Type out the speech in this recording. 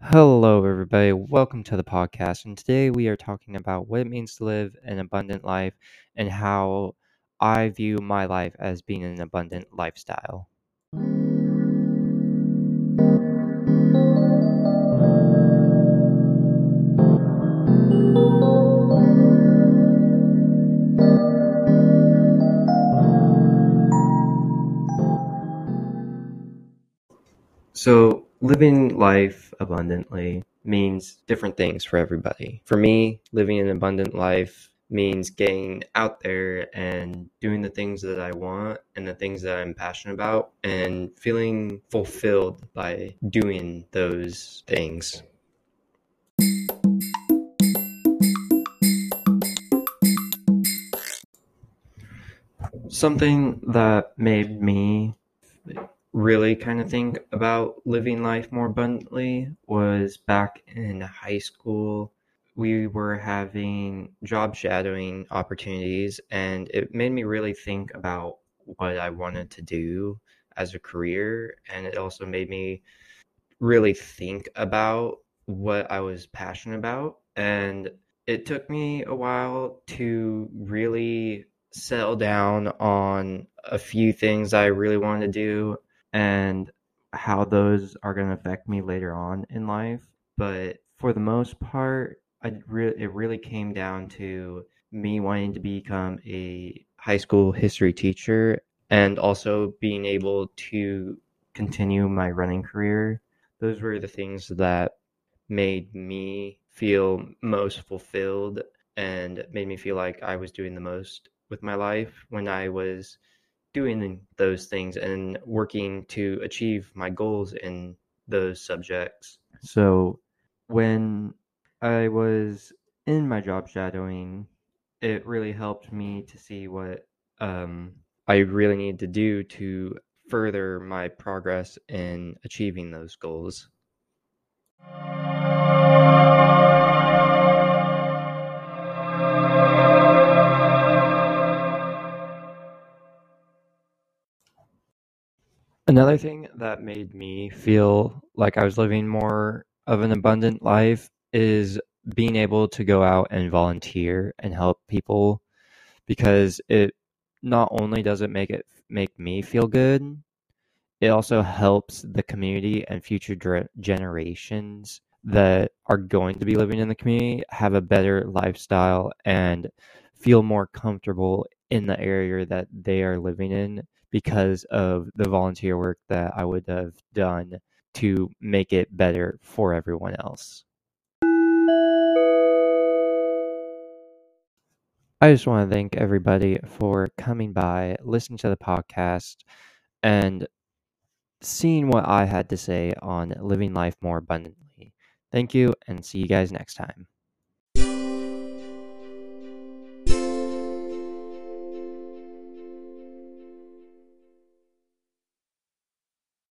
Hello, everybody. Welcome to the podcast. And today we are talking about what it means to live an abundant life and how I view my life as being an abundant lifestyle. So, living life abundantly means different things for everybody. For me, living an abundant life means getting out there and doing the things that I want and the things that I'm passionate about and feeling fulfilled by doing those things. Something that made me really kind of think about living life more abundantly was back in high school. We were having job shadowing opportunities, and it made me really think about what I wanted to do as a career. And it also made me really think about what I was passionate about. And it took me a while to really settle down on a few things I really wanted to do and how those are going to affect me later on in life. But for the most part, I re- it really came down to me wanting to become a high school history teacher and also being able to continue my running career. Those were the things that made me feel most fulfilled and made me feel like I was doing the most with my life when I was doing those things and working to achieve my goals in those subjects. So when I was in my job shadowing, it really helped me to see what um, I really need to do to further my progress in achieving those goals. Another thing that made me feel like I was living more of an abundant life is being able to go out and volunteer and help people because it not only does it make it make me feel good, it also helps the community and future generations that are going to be living in the community have a better lifestyle and feel more comfortable in the area that they are living in because of the volunteer work that I would have done to make it better for everyone else. I just want to thank everybody for coming by, listening to the podcast, and seeing what I had to say on living life more abundantly. Thank you, and see you guys next time.